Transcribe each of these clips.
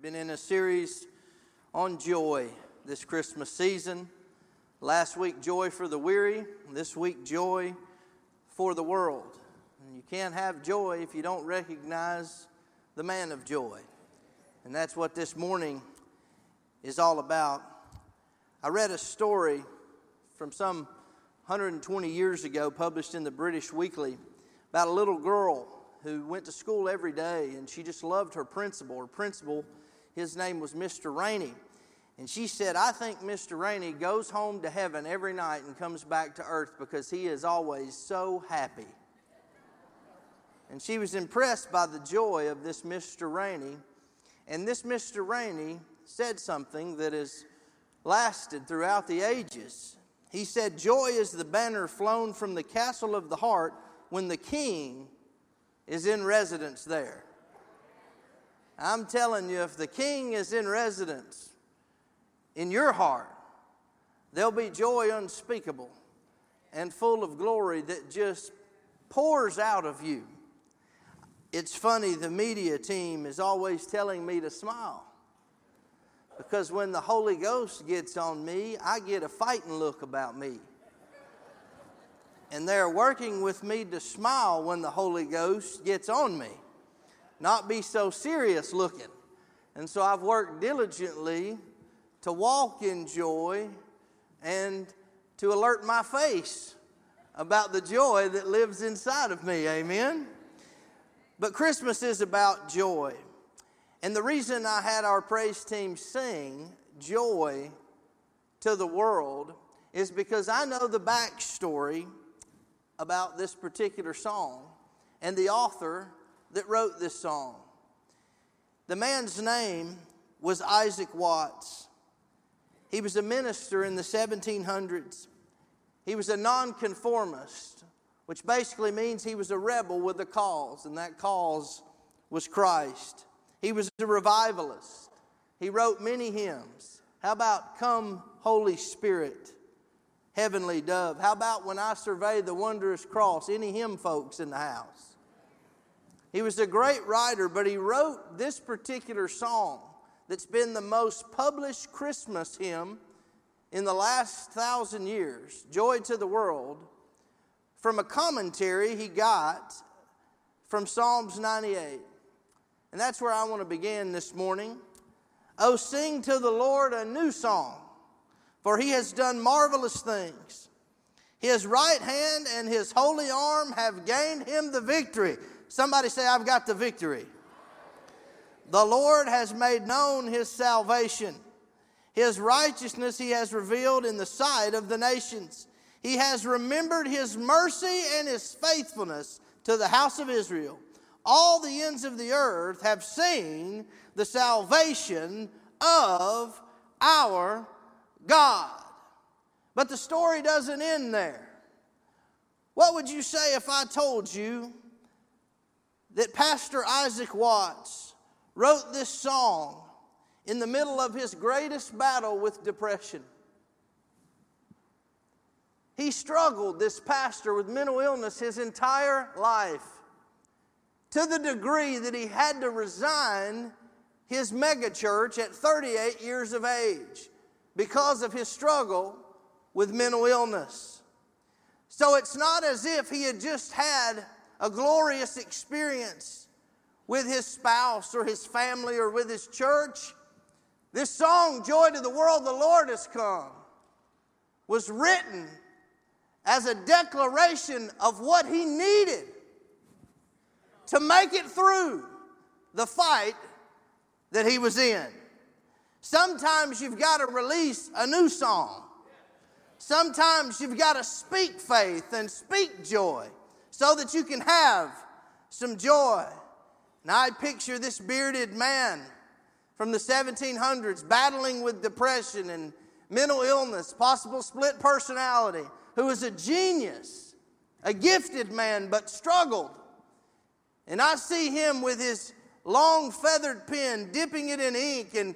We've been in a series on joy this Christmas season. Last week, joy for the weary. This week, joy for the world. And you can't have joy if you don't recognize the man of joy. And that's what this morning is all about. I read a story from some 120 years ago, published in the British Weekly, about a little girl who went to school every day and she just loved her principal. Her principal his name was Mr. Rainey. And she said, I think Mr. Rainey goes home to heaven every night and comes back to earth because he is always so happy. And she was impressed by the joy of this Mr. Rainey. And this Mr. Rainey said something that has lasted throughout the ages. He said, Joy is the banner flown from the castle of the heart when the king is in residence there. I'm telling you, if the king is in residence in your heart, there'll be joy unspeakable and full of glory that just pours out of you. It's funny, the media team is always telling me to smile. Because when the Holy Ghost gets on me, I get a fighting look about me. And they're working with me to smile when the Holy Ghost gets on me not be so serious looking. And so I've worked diligently to walk in joy and to alert my face about the joy that lives inside of me. Amen. But Christmas is about joy. And the reason I had our praise team sing joy to the world is because I know the backstory about this particular song. And the author that wrote this song. The man's name was Isaac Watts. He was a minister in the 1700s. He was a nonconformist, which basically means he was a rebel with a cause, and that cause was Christ. He was a revivalist. He wrote many hymns. How about Come, Holy Spirit, Heavenly Dove? How about When I Survey the Wondrous Cross? Any hymn folks in the house? He was a great writer, but he wrote this particular song that's been the most published Christmas hymn in the last thousand years Joy to the World from a commentary he got from Psalms 98. And that's where I want to begin this morning. Oh, sing to the Lord a new song, for he has done marvelous things. His right hand and his holy arm have gained him the victory. Somebody say, I've got the victory. The Lord has made known his salvation. His righteousness he has revealed in the sight of the nations. He has remembered his mercy and his faithfulness to the house of Israel. All the ends of the earth have seen the salvation of our God. But the story doesn't end there. What would you say if I told you that Pastor Isaac Watts wrote this song in the middle of his greatest battle with depression. He struggled, this pastor, with mental illness his entire life to the degree that he had to resign his megachurch at 38 years of age because of his struggle with mental illness. So it's not as if he had just had a glorious experience with his spouse or his family or with his church. This song, Joy to the World, the Lord has come, was written as a declaration of what he needed to make it through the fight that he was in. Sometimes you've got to release a new song. Sometimes you've got to speak faith and speak joy so that you can have some joy. Now, I picture this bearded man from the 1700s battling with depression and mental illness, possible split personality, who was a genius, a gifted man, but struggled. And I see him with his long feathered pen, dipping it in ink, and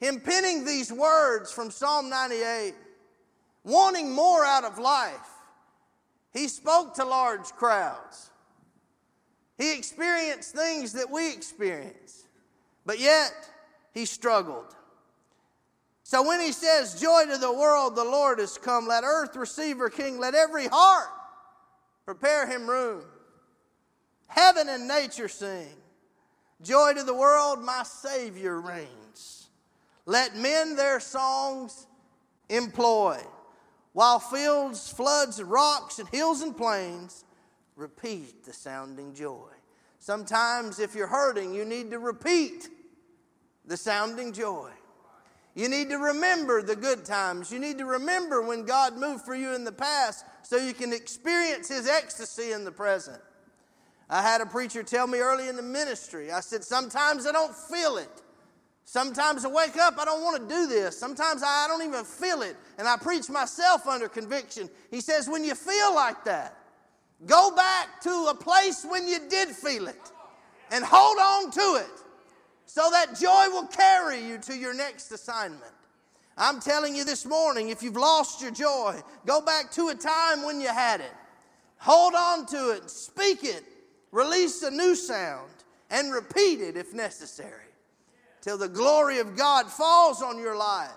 him penning these words from Psalm 98, wanting more out of life. He spoke to large crowds. He experienced things that we experience. But yet, he struggled. So when he says, Joy to the world, the Lord has come, let earth receive her king, let every heart prepare him room. Heaven and nature sing. Joy to the world, my Savior reigns. Let men their songs employ, while fields, floods, rocks, and hills and plains repeat the sounding joy. Sometimes, if you're hurting, you need to repeat the sounding joy. You need to remember the good times. You need to remember when God moved for you in the past so you can experience His ecstasy in the present. I had a preacher tell me early in the ministry, I said, Sometimes I don't feel it. Sometimes I wake up, I don't want to do this. Sometimes I don't even feel it. And I preach myself under conviction. He says, When you feel like that, go back to a place when you did feel it and hold on to it so that joy will carry you to your next assignment. I'm telling you this morning, if you've lost your joy, go back to a time when you had it. Hold on to it, speak it, release a new sound, and repeat it if necessary till the glory of God falls on your life.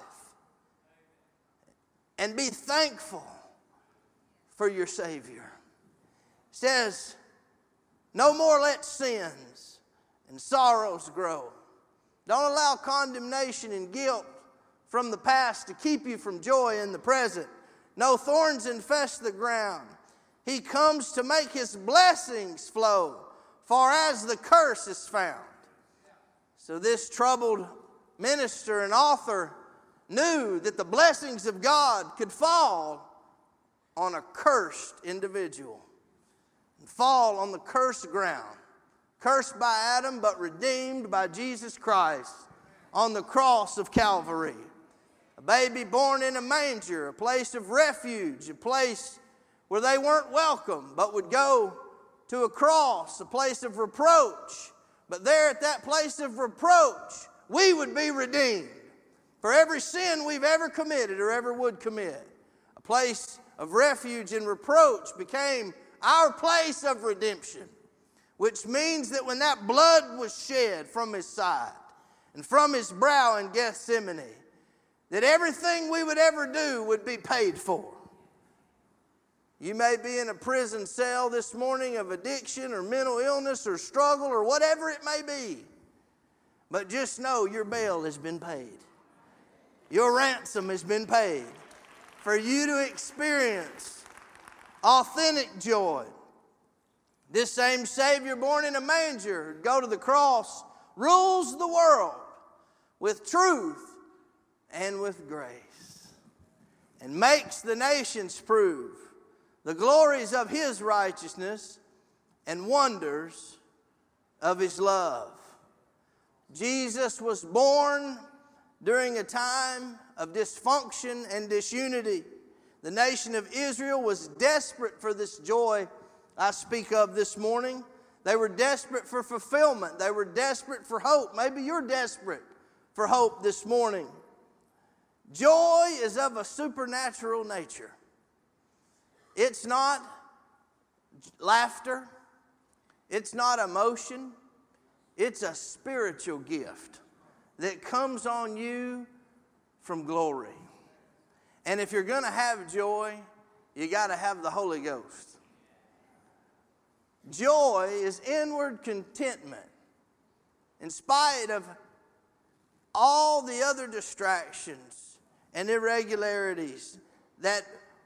And be thankful for your Savior. It says, No more let sins and sorrows grow. Don't allow condemnation and guilt from the past to keep you from joy in the present. No thorns infest the ground. He comes to make his blessings flow, for as the curse is found. So, this troubled minister and author knew that the blessings of God could fall on a cursed individual and fall on the cursed ground. Cursed by Adam, but redeemed by Jesus Christ on the cross of Calvary. A baby born in a manger, a place of refuge, a place where they weren't welcome, but would go to a cross, a place of reproach but there at that place of reproach, we would be redeemed for every sin we've ever committed or ever would commit. A place of refuge and reproach became our place of redemption, which means that when that blood was shed from his side and from his brow in Gethsemane, that everything we would ever do would be paid for. You may be in a prison cell this morning of addiction or mental illness or struggle or whatever it may be. But just know your bail has been paid. Your ransom has been paid for you to experience authentic joy. This same Savior born in a manger, go to the cross, rules the world with truth and with grace, and makes the nations prove the glories of his righteousness and wonders of his love. Jesus was born during a time of dysfunction and disunity. The nation of Israel was desperate for this joy I speak of this morning. They were desperate for fulfillment, they were desperate for hope. Maybe you're desperate for hope this morning. Joy is of a supernatural nature. It's not laughter, it's not emotion, it's a spiritual gift that comes on you from glory. And if you're going to have joy, you got to have the Holy Ghost. Joy is inward contentment in spite of all the other distractions and irregularities that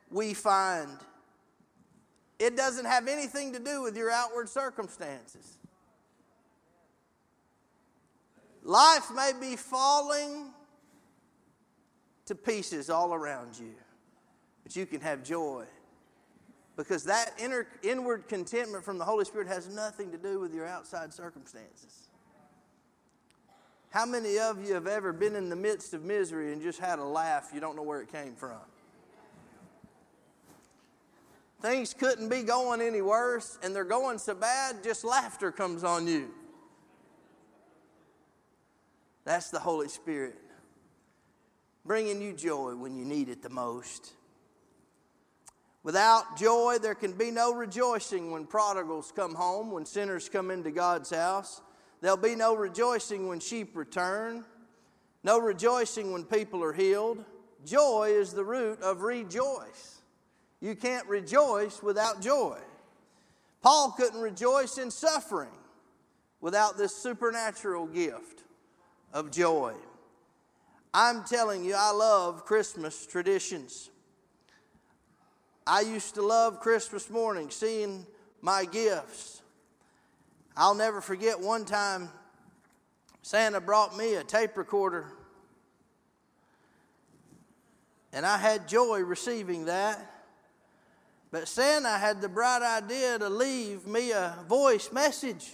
we find it doesn't have anything to do with your outward circumstances. Life may be falling to pieces all around you, but you can have joy because that inner, inward contentment from the Holy Spirit has nothing to do with your outside circumstances. How many of you have ever been in the midst of misery and just had a laugh you don't know where it came from? Things couldn't be going any worse, and they're going so bad, just laughter comes on you. That's the Holy Spirit bringing you joy when you need it the most. Without joy, there can be no rejoicing when prodigals come home, when sinners come into God's house. There'll be no rejoicing when sheep return. no rejoicing when people are healed. Joy is the root of rejoice. You can't rejoice without joy. Paul couldn't rejoice in suffering without this supernatural gift of joy. I'm telling you, I love Christmas traditions. I used to love Christmas morning, seeing my gifts. I'll never forget one time Santa brought me a tape recorder. And I had joy receiving that. But Santa had the bright idea to leave me a voice message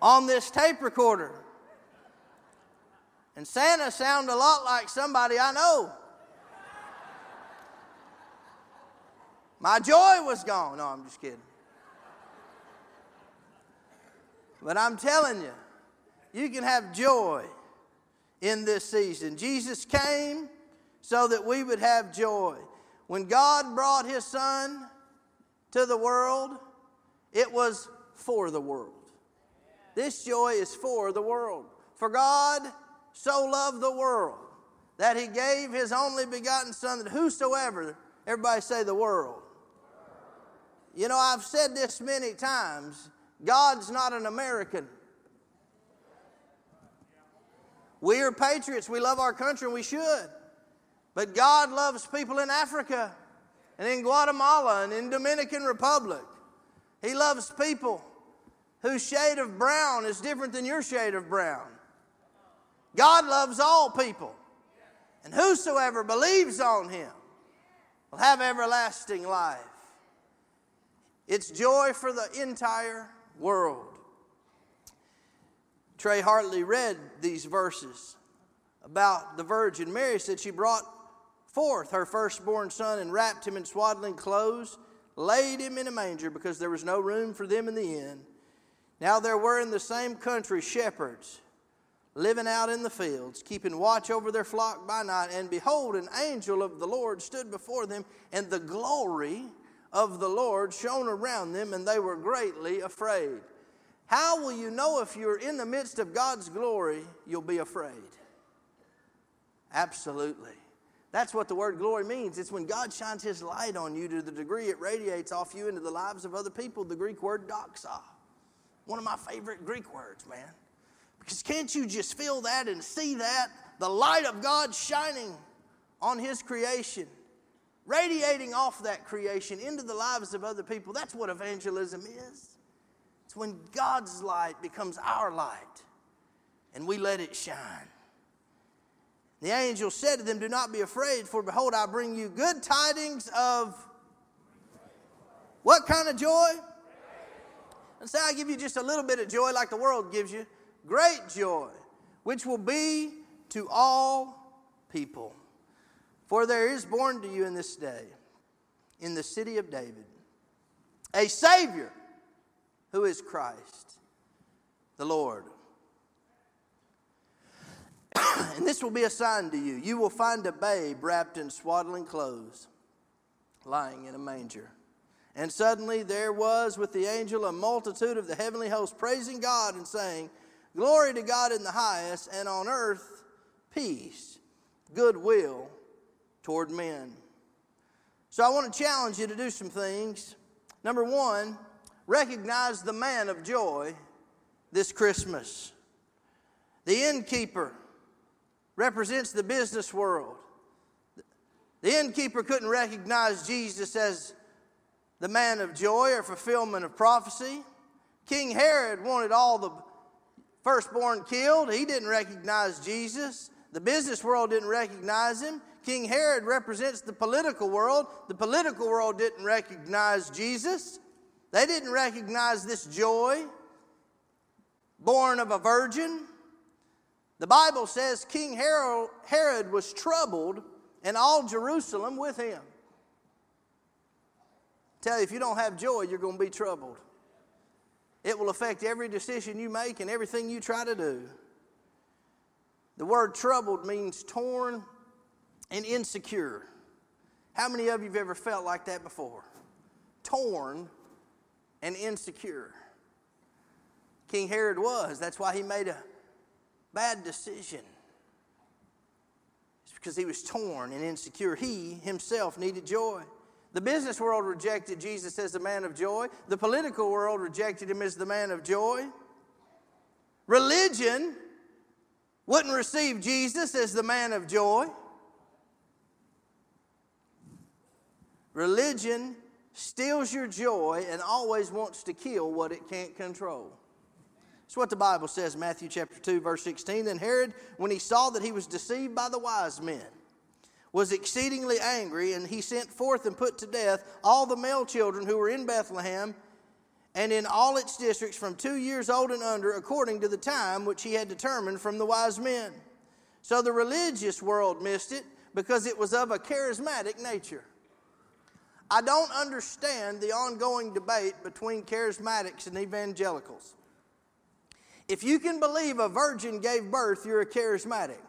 on this tape recorder. And Santa sounded a lot like somebody I know. My joy was gone. No, I'm just kidding. But I'm telling you, you can have joy in this season. Jesus came so that we would have joy. When God brought his son to the world, it was for the world. This joy is for the world. For God so loved the world that he gave his only begotten son that whosoever, everybody say the world. You know, I've said this many times God's not an American. We are patriots. We love our country, and we should. But God loves people in Africa and in Guatemala and in Dominican Republic. He loves people whose shade of brown is different than your shade of brown. God loves all people. And whosoever believes on him will have everlasting life. It's joy for the entire world. Trey Hartley read these verses about the Virgin Mary, said she brought forth her firstborn son and wrapped him in swaddling clothes, laid him in a manger because there was no room for them in the inn. Now there were in the same country shepherds living out in the fields, keeping watch over their flock by night. And behold, an angel of the Lord stood before them, and the glory of the Lord shone around them, and they were greatly afraid. How will you know if you're in the midst of God's glory, you'll be afraid? Absolutely. That's what the word glory means. It's when God shines his light on you to the degree it radiates off you into the lives of other people. The Greek word doxa. One of my favorite Greek words, man. Because can't you just feel that and see that? The light of God shining on his creation, radiating off that creation into the lives of other people. That's what evangelism is. It's when God's light becomes our light and we let it shine. The angel said to them, Do not be afraid, for behold, I bring you good tidings of what kind of joy? And say, I give you just a little bit of joy like the world gives you. Great joy, which will be to all people. For there is born to you in this day, in the city of David, a Savior who is Christ, the Lord. and this will be a sign to you. You will find a babe wrapped in swaddling clothes, lying in a manger. And suddenly there was with the angel a multitude of the heavenly host praising God and saying, Glory to God in the highest, and on earth peace, goodwill toward men. So I want to challenge you to do some things. Number one, recognize the man of joy this Christmas. The innkeeper represents the business world. The innkeeper couldn't recognize Jesus as the man of joy or fulfillment of prophecy. King Herod wanted all the firstborn killed. He didn't recognize Jesus. The business world didn't recognize him. King Herod represents the political world. The political world didn't recognize Jesus. They didn't recognize this joy born of a virgin. The Bible says King Herod was troubled and all Jerusalem with him. Tell you, if you don't have joy, you're going to be troubled. It will affect every decision you make and everything you try to do. The word troubled means torn and insecure. How many of you have ever felt like that before? Torn and insecure. King Herod was. That's why he made a bad decision. It's because he was torn and insecure. He himself needed joy. The business world rejected Jesus as the man of joy. The political world rejected him as the man of joy. Religion wouldn't receive Jesus as the man of joy. Religion steals your joy and always wants to kill what it can't control. That's what the Bible says, Matthew chapter 2, verse 16. Then Herod, when he saw that he was deceived by the wise men, was exceedingly angry, and he sent forth and put to death all the male children who were in Bethlehem and in all its districts from two years old and under, according to the time which he had determined from the wise men. So the religious world missed it because it was of a charismatic nature. I don't understand the ongoing debate between charismatics and evangelicals. If you can believe a virgin gave birth, you're a charismatic.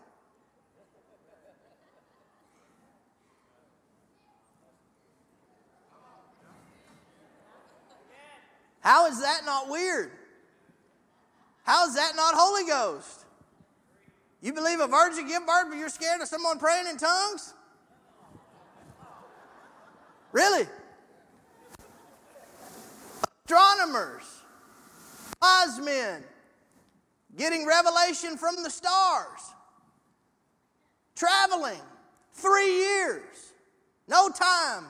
How is that not weird? How is that not Holy Ghost? You believe a virgin give birth, but you're scared of someone praying in tongues? Really? Astronomers, wise men, getting revelation from the stars, traveling three years, no time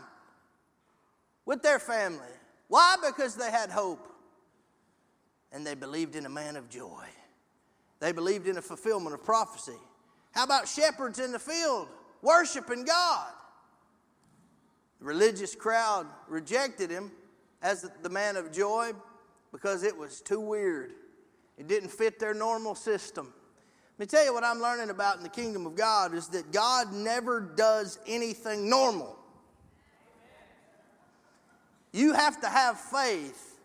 with their family. Why? Because they had hope and they believed in a man of joy. They believed in a fulfillment of prophecy. How about shepherds in the field worshiping God? The religious crowd rejected him as the man of joy because it was too weird. It didn't fit their normal system. Let me tell you what I'm learning about in the kingdom of God is that God never does anything normal. You have to have faith,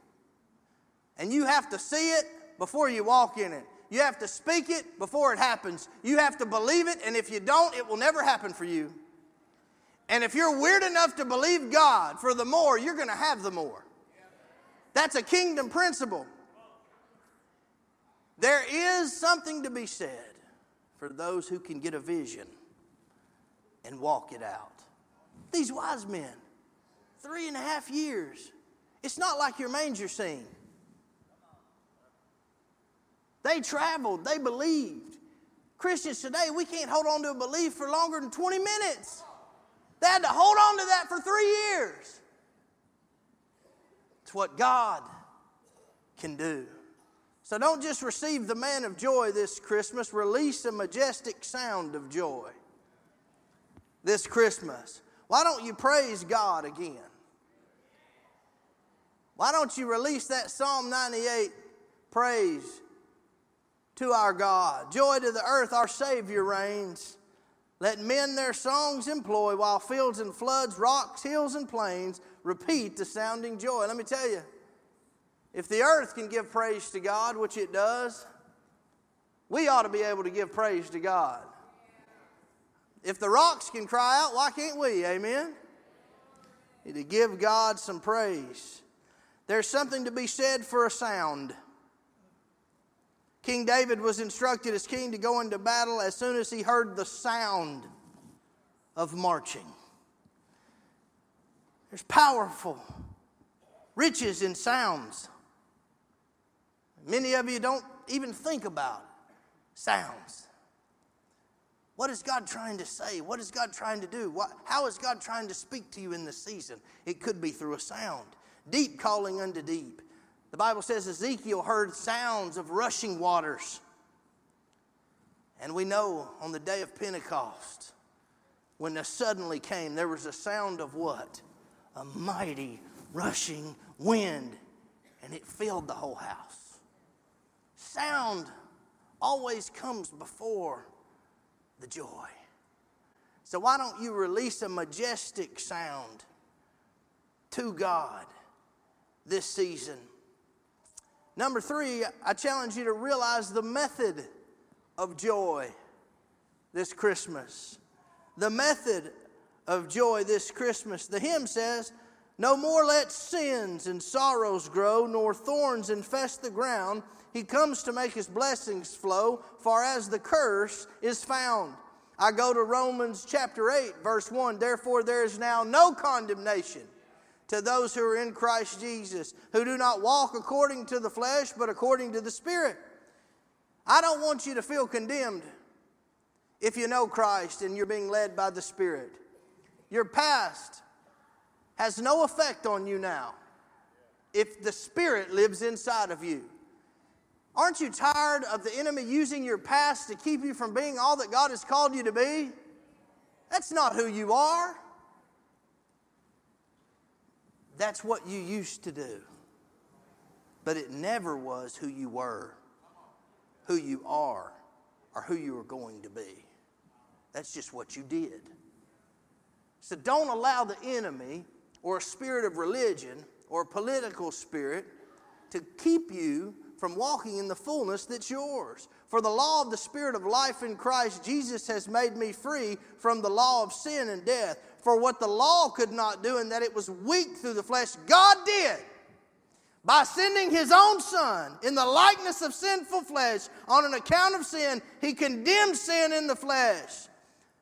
and you have to see it before you walk in it. You have to speak it before it happens. You have to believe it, and if you don't, it will never happen for you. And if you're weird enough to believe God for the more, you're going to have the more. That's a kingdom principle. There is something to be said for those who can get a vision and walk it out. These wise men, Three and a half years. It's not like your manger scene. They traveled, they believed. Christians today, we can't hold on to a belief for longer than 20 minutes. They had to hold on to that for three years. It's what God can do. So don't just receive the man of joy this Christmas, release a majestic sound of joy this Christmas. Why don't you praise God again? Why don't you release that Psalm 98 praise to our God? Joy to the earth, our Savior reigns. Let men their songs employ while fields and floods, rocks, hills, and plains repeat the sounding joy. Let me tell you, if the earth can give praise to God, which it does, we ought to be able to give praise to God. If the rocks can cry out, why can't we? Amen? To give God some praise. There's something to be said for a sound. King David was instructed as king to go into battle as soon as he heard the sound of marching. There's powerful riches in sounds. Many of you don't even think about sounds. What is God trying to say? What is God trying to do? What, how is God trying to speak to you in this season? It could be through a sound deep calling unto deep. The Bible says Ezekiel heard sounds of rushing waters. And we know on the day of Pentecost, when the suddenly came, there was a sound of what? A mighty rushing wind, and it filled the whole house. Sound always comes before the joy. So, why don't you release a majestic sound to God this season. Number three, I challenge you to realize the method of joy this Christmas. The method of joy this Christmas. The hymn says, No more let sins and sorrows grow, nor thorns infest the ground. He comes to make his blessings flow, far as the curse is found. I go to Romans chapter 8, verse 1. Therefore, there is now no condemnation to those who are in Christ Jesus, who do not walk according to the flesh, but according to the Spirit. I don't want you to feel condemned if you know Christ and you're being led by the Spirit. Your past has no effect on you now if the Spirit lives inside of you. Aren't you tired of the enemy using your past to keep you from being all that God has called you to be? That's not who you are. That's what you used to do. But it never was who you were, who you are, or who you are going to be. That's just what you did. So don't allow the enemy or a spirit of religion or a political spirit to keep you from walking in the fullness that's yours. For the law of the Spirit of life in Christ Jesus has made me free from the law of sin and death. For what the law could not do, and that it was weak through the flesh, God did by sending his own son in the likeness of sinful flesh on an account of sin he condemned sin in the flesh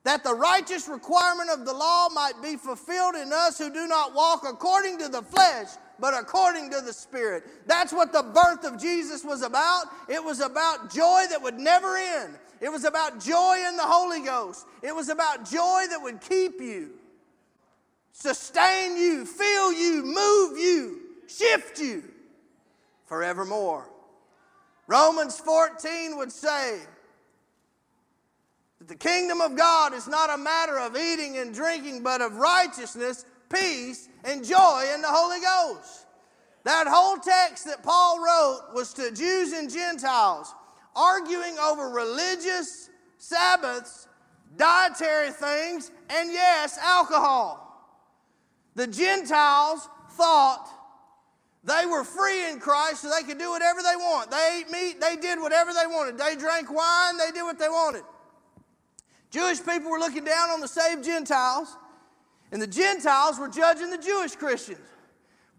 that the righteous requirement of the law might be fulfilled in us who do not walk according to the flesh but according to the spirit. That's what the birth of jesus was about. It was about joy that would never end. It was about joy in the holy ghost. It was about joy that would keep you sustain you fill you move you shift you forevermore. Romans 14 would say that the kingdom of God is not a matter of eating and drinking, but of righteousness, peace, and joy in the Holy Ghost. That whole text that Paul wrote was to Jews and Gentiles arguing over religious Sabbaths, dietary things, and yes, alcohol. The Gentiles thought they were free in Christ so they could do whatever they want. They ate meat, they did whatever they wanted. They drank wine, they did what they wanted. Jewish people were looking down on the saved Gentiles, and the Gentiles were judging the Jewish Christians.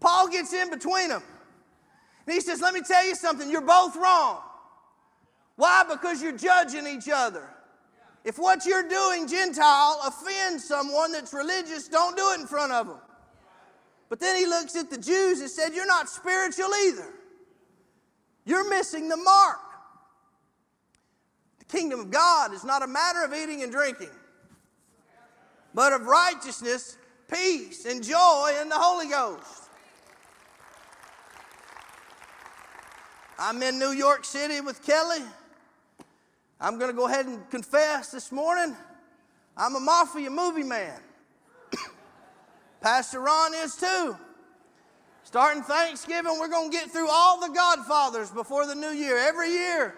Paul gets in between them. And he says, Let me tell you something, you're both wrong. Why? Because you're judging each other. If what you're doing, Gentile, offends someone that's religious, don't do it in front of them. But then he looks at the Jews and said, You're not spiritual either. You're missing the mark. The kingdom of God is not a matter of eating and drinking, but of righteousness, peace, and joy in the Holy Ghost. I'm in New York City with Kelly. I'm going to go ahead and confess this morning I'm a mafia movie man. Pastor Ron is too. Starting Thanksgiving, we're going to get through all the Godfathers before the new year, every year.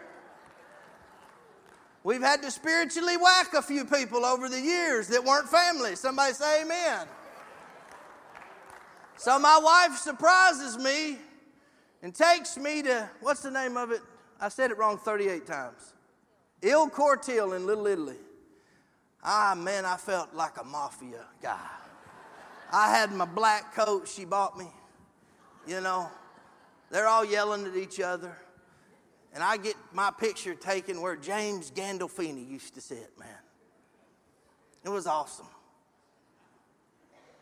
We've had to spiritually whack a few people over the years that weren't family. Somebody say amen. So my wife surprises me and takes me to, what's the name of it? I said it wrong 38 times. Il Cortile in Little Italy. Ah, man, I felt like a mafia guy. I had my black coat she bought me. You know, they're all yelling at each other. And I get my picture taken where James Gandolfini used to sit, man. It was awesome.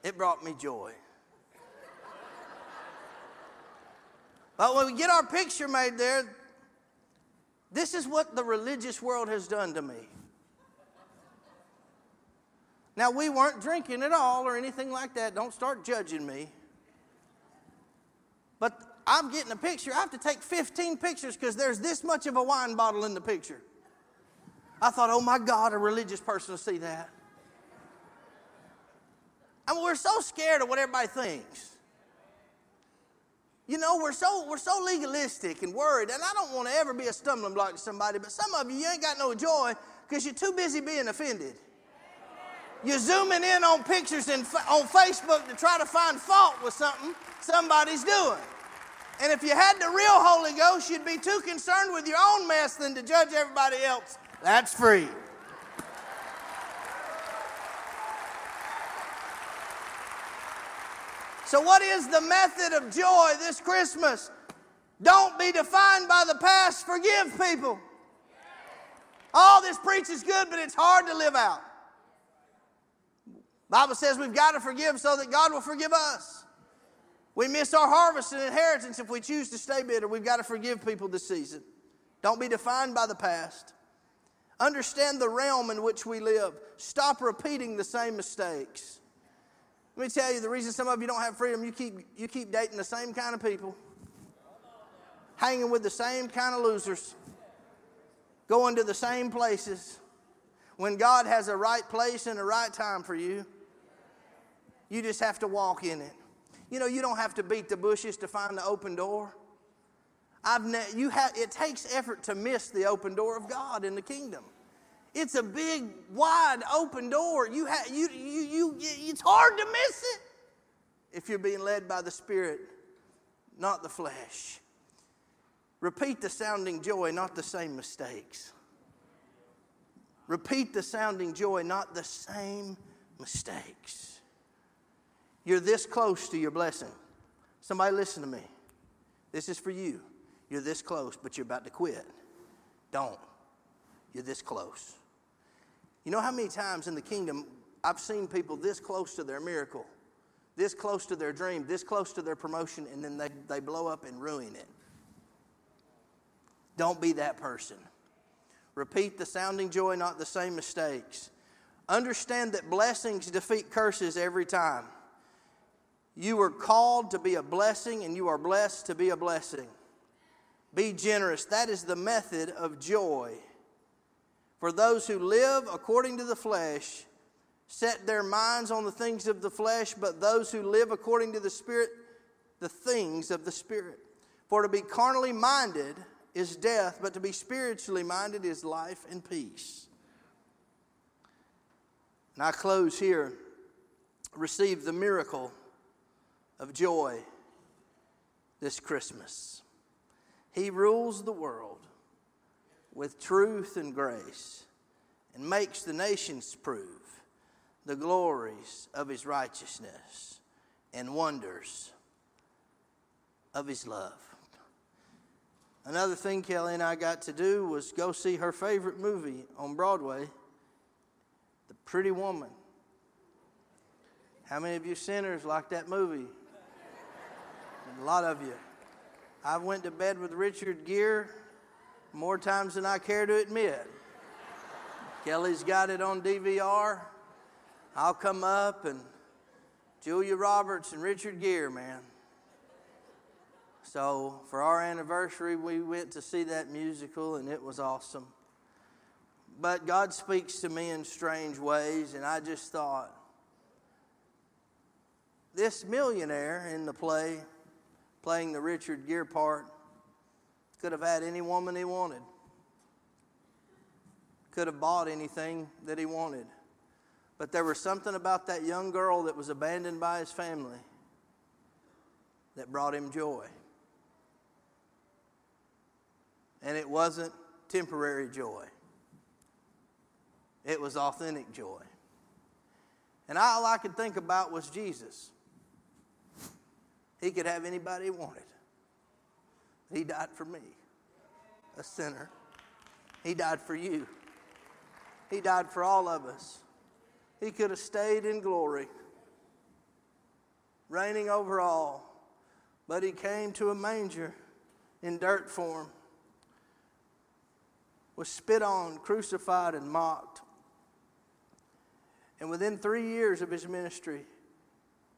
It brought me joy. but when we get our picture made there, this is what the religious world has done to me. Now, we weren't drinking at all or anything like that. Don't start judging me. But I'm getting a picture. I have to take 15 pictures because there's this much of a wine bottle in the picture. I thought, oh my God, a religious person will see that. I mean, we're so scared of what everybody thinks. You know, we're so we're so legalistic and worried, and I don't want to ever be a stumbling block to somebody, but some of you, you ain't got no joy because you're too busy being offended. You're zooming in on pictures in, on Facebook to try to find fault with something somebody's doing. And if you had the real Holy Ghost, you'd be too concerned with your own mess than to judge everybody else. That's free. So, what is the method of joy this Christmas? Don't be defined by the past. Forgive people. All this preach is good, but it's hard to live out. Bible says we've got to forgive so that God will forgive us. We miss our harvest and inheritance if we choose to stay bitter. We've got to forgive people this season. Don't be defined by the past. Understand the realm in which we live. Stop repeating the same mistakes. Let me tell you the reason some of you don't have freedom, you keep, you keep dating the same kind of people, hanging with the same kind of losers, going to the same places. When God has a right place and a right time for you, you just have to walk in it. You know, you don't have to beat the bushes to find the open door. I've ne- you have, it takes effort to miss the open door of God in the kingdom. It's a big, wide open door. You have, you, you, you, it's hard to miss it if you're being led by the Spirit, not the flesh. Repeat the sounding joy, not the same mistakes. Repeat the sounding joy, not the same mistakes. You're this close to your blessing. Somebody listen to me. This is for you. You're this close, but you're about to quit. Don't. You're this close. You know how many times in the kingdom I've seen people this close to their miracle, this close to their dream, this close to their promotion, and then they, they blow up and ruin it. Don't be that person. Repeat the sounding joy, not the same mistakes. Understand that blessings defeat curses every time. You are called to be a blessing, and you are blessed to be a blessing. Be generous. That is the method of joy. For those who live according to the flesh set their minds on the things of the flesh, but those who live according to the Spirit, the things of the Spirit. For to be carnally minded is death, but to be spiritually minded is life and peace. And I close here. Receive the miracle of joy this Christmas. He rules the world with truth and grace and makes the nations prove the glories of his righteousness and wonders of his love. Another thing Kelly and I got to do was go see her favorite movie on Broadway, The Pretty Woman. How many of you sinners like that movie? A lot of you. I went to bed with Richard Gere more times than I care to admit. Kelly's got it on DVR. I'll come up and Julia Roberts and Richard Gere, man. So for our anniversary, we went to see that musical and it was awesome. But God speaks to me in strange ways, and I just thought, this millionaire in the play playing the Richard Gere part, could have had any woman he wanted, could have bought anything that he wanted. But there was something about that young girl that was abandoned by his family that brought him joy. And it wasn't temporary joy, it was authentic joy. And all I could think about was Jesus. He could have anybody he wanted. He died for me, a sinner. He died for you. He died for all of us. He could have stayed in glory, reigning over all, but he came to a manger in dirt form, was spit on, crucified, and mocked. And within three years of his ministry,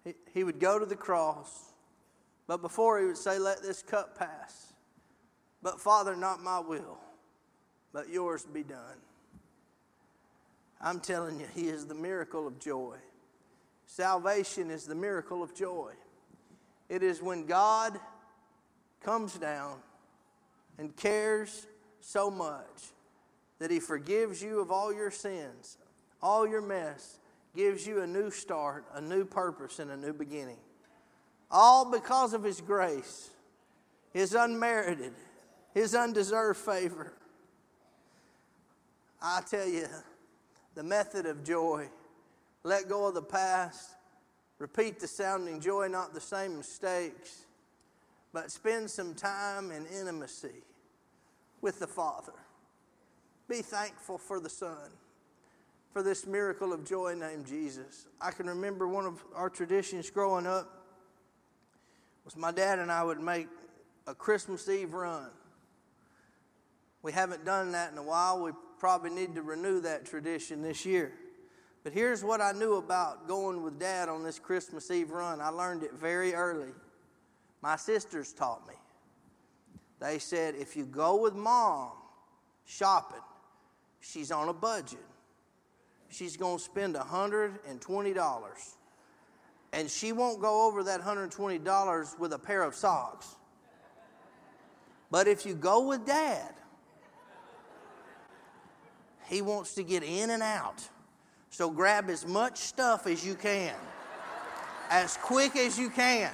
he, he would go to the cross but before he would say, Let this cup pass. But Father, not my will, but yours be done. I'm telling you, he is the miracle of joy. Salvation is the miracle of joy. It is when God comes down and cares so much that he forgives you of all your sins, all your mess, gives you a new start, a new purpose, and a new beginning. All because of His grace, His unmerited, His undeserved favor. I tell you, the method of joy let go of the past, repeat the sounding joy, not the same mistakes. but spend some time in intimacy with the Father. Be thankful for the Son, for this miracle of joy named Jesus. I can remember one of our traditions growing up was my dad and I would make a Christmas Eve run. We haven't done that in a while. We probably need to renew that tradition this year. But here's what I knew about going with dad on this Christmas Eve run. I learned it very early. My sisters taught me. They said, if you go with mom shopping, she's on a budget. She's going to spend $120. And she won't go over that $120 with a pair of socks. But if you go with dad, he wants to get in and out. So grab as much stuff as you can, as quick as you can,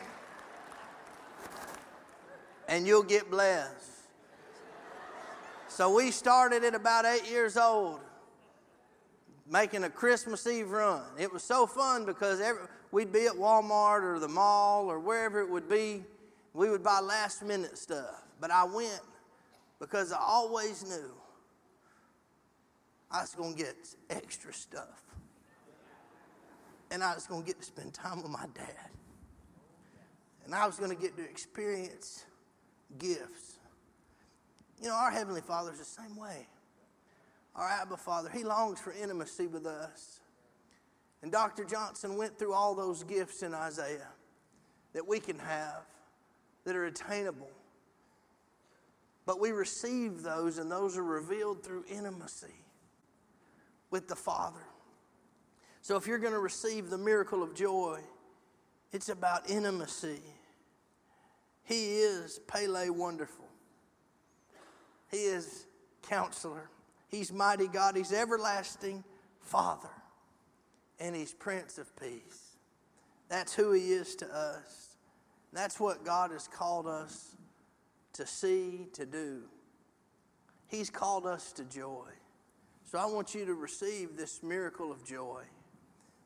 and you'll get blessed. So we started at about eight years old, making a Christmas Eve run. It was so fun because every, we'd be at Walmart or the mall or wherever it would be. We would buy last minute stuff. But I went because I always knew I was going to get extra stuff. And I was going to get to spend time with my dad. And I was going to get to experience gifts. You know, our Heavenly Father is the same way. Our Abba Father, He longs for intimacy with us. And Dr. Johnson went through all those gifts in Isaiah that we can have that are attainable. But we receive those, and those are revealed through intimacy with the Father. So if you're going to receive the miracle of joy, it's about intimacy. He is Pele Wonderful. He is Counselor. He's Mighty God. He's Everlasting Father. And He's Prince of Peace. That's who He is to us. That's what God has called us to see, to do. He's called us to joy. So I want you to receive this miracle of joy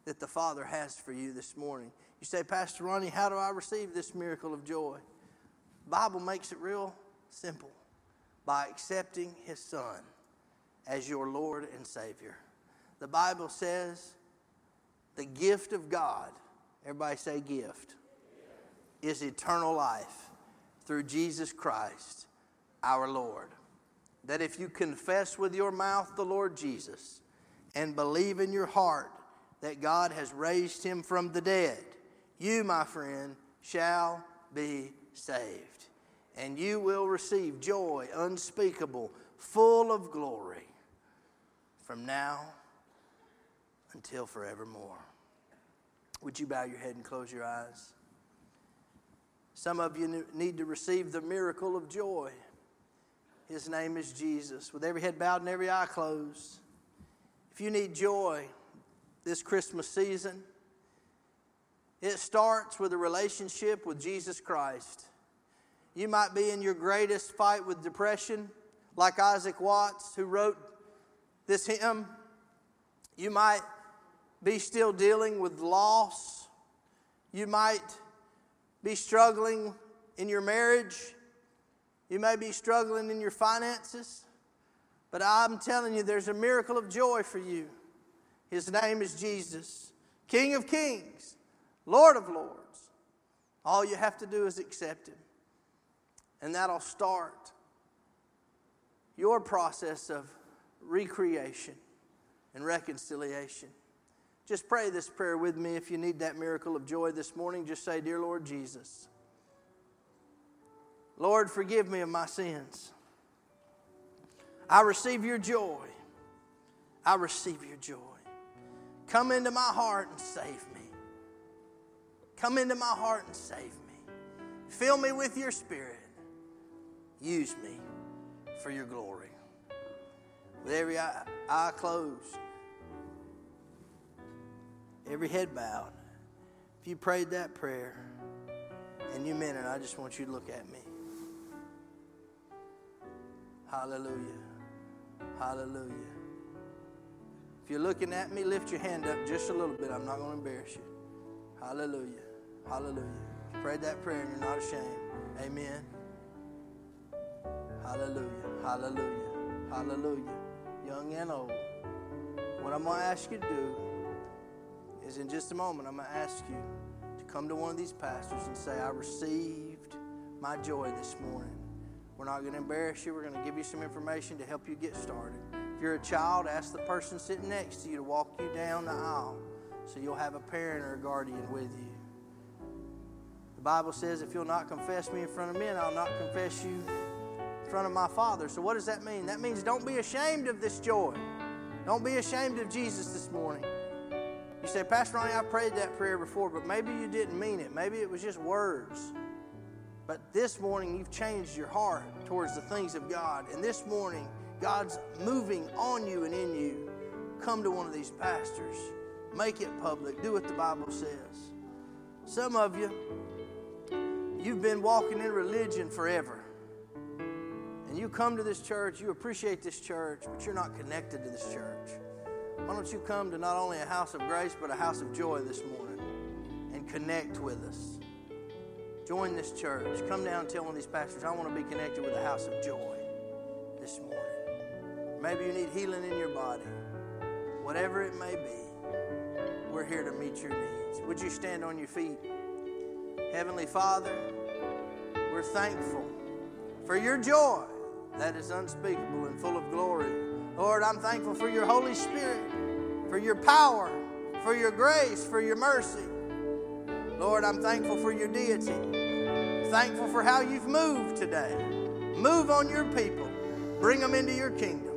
that the Father has for you this morning. You say, Pastor Ronnie, how do I receive this miracle of joy? Bible makes it real simple by accepting His Son as your Lord and Savior. The Bible says the gift of God, everybody say gift, is eternal life through Jesus Christ our Lord that if you confess with your mouth the Lord Jesus and believe in your heart that God has raised him from the dead, you, my friend, shall be saved. And you will receive joy unspeakable, full of glory from now until forevermore. Would you bow your head and close your eyes? Some of you need to receive the miracle of joy. His name is Jesus. With every head bowed and every eye closed, if you need joy this Christmas season, it starts with a relationship with Jesus Christ. You might be in your greatest fight with depression, like Isaac Watts, who wrote this hymn. You might be still dealing with loss. You might be struggling in your marriage. You may be struggling in your finances, but I'm telling you, there's a miracle of joy for you. His name is Jesus, King of Kings, Lord of Lords. All you have to do is accept Him, and that'll start your process of recreation and reconciliation. Just pray this prayer with me if you need that miracle of joy this morning. Just say, Dear Lord Jesus, Lord, forgive me of my sins. I receive your joy. I receive your joy. Come into my heart and save me. Come into my heart and save me. Fill me with your spirit. Use me for your glory. With every eye, closed, every head bowed, if you prayed that prayer and you meant it, I just want you to look at me. Hallelujah. Hallelujah. If you're looking at me, lift your hand up just a little bit. I'm not going to embarrass you. Hallelujah. Hallelujah. You prayed that prayer and you're not ashamed. Amen. Hallelujah. Hallelujah. Hallelujah. Young and old. What I'm going to ask you to do is in just a moment, I'm going to ask you to come to one of these pastors and say, I received my joy this morning. We're not going to embarrass you. We're going to give you some information to help you get started. If you're a child, ask the person sitting next to you to walk you down the aisle so you'll have a parent or a guardian with you. The Bible says, if you'll not confess me in front of men, I'll not confess you in front of my Father. So, what does that mean? That means don't be ashamed of this joy. Don't be ashamed of Jesus this morning. You say, Pastor Ronnie, I prayed that prayer before, but maybe you didn't mean it. Maybe it was just words. But this morning, you've changed your heart towards the things of God. And this morning, God's moving on you and in you. Come to one of these pastors. Make it public. Do what the Bible says. Some of you, you've been walking in religion forever. You come to this church, you appreciate this church, but you're not connected to this church. Why don't you come to not only a house of grace, but a house of joy this morning and connect with us? Join this church. Come down and tell one of these pastors, I want to be connected with a house of joy this morning. Maybe you need healing in your body. Whatever it may be, we're here to meet your needs. Would you stand on your feet? Heavenly Father, we're thankful for your joy that is unspeakable and full of glory. Lord, I'm thankful for your Holy Spirit, for your power, for your grace, for your mercy. Lord, I'm thankful for your deity. Thankful for how you've moved today. Move on your people. Bring them into your kingdom.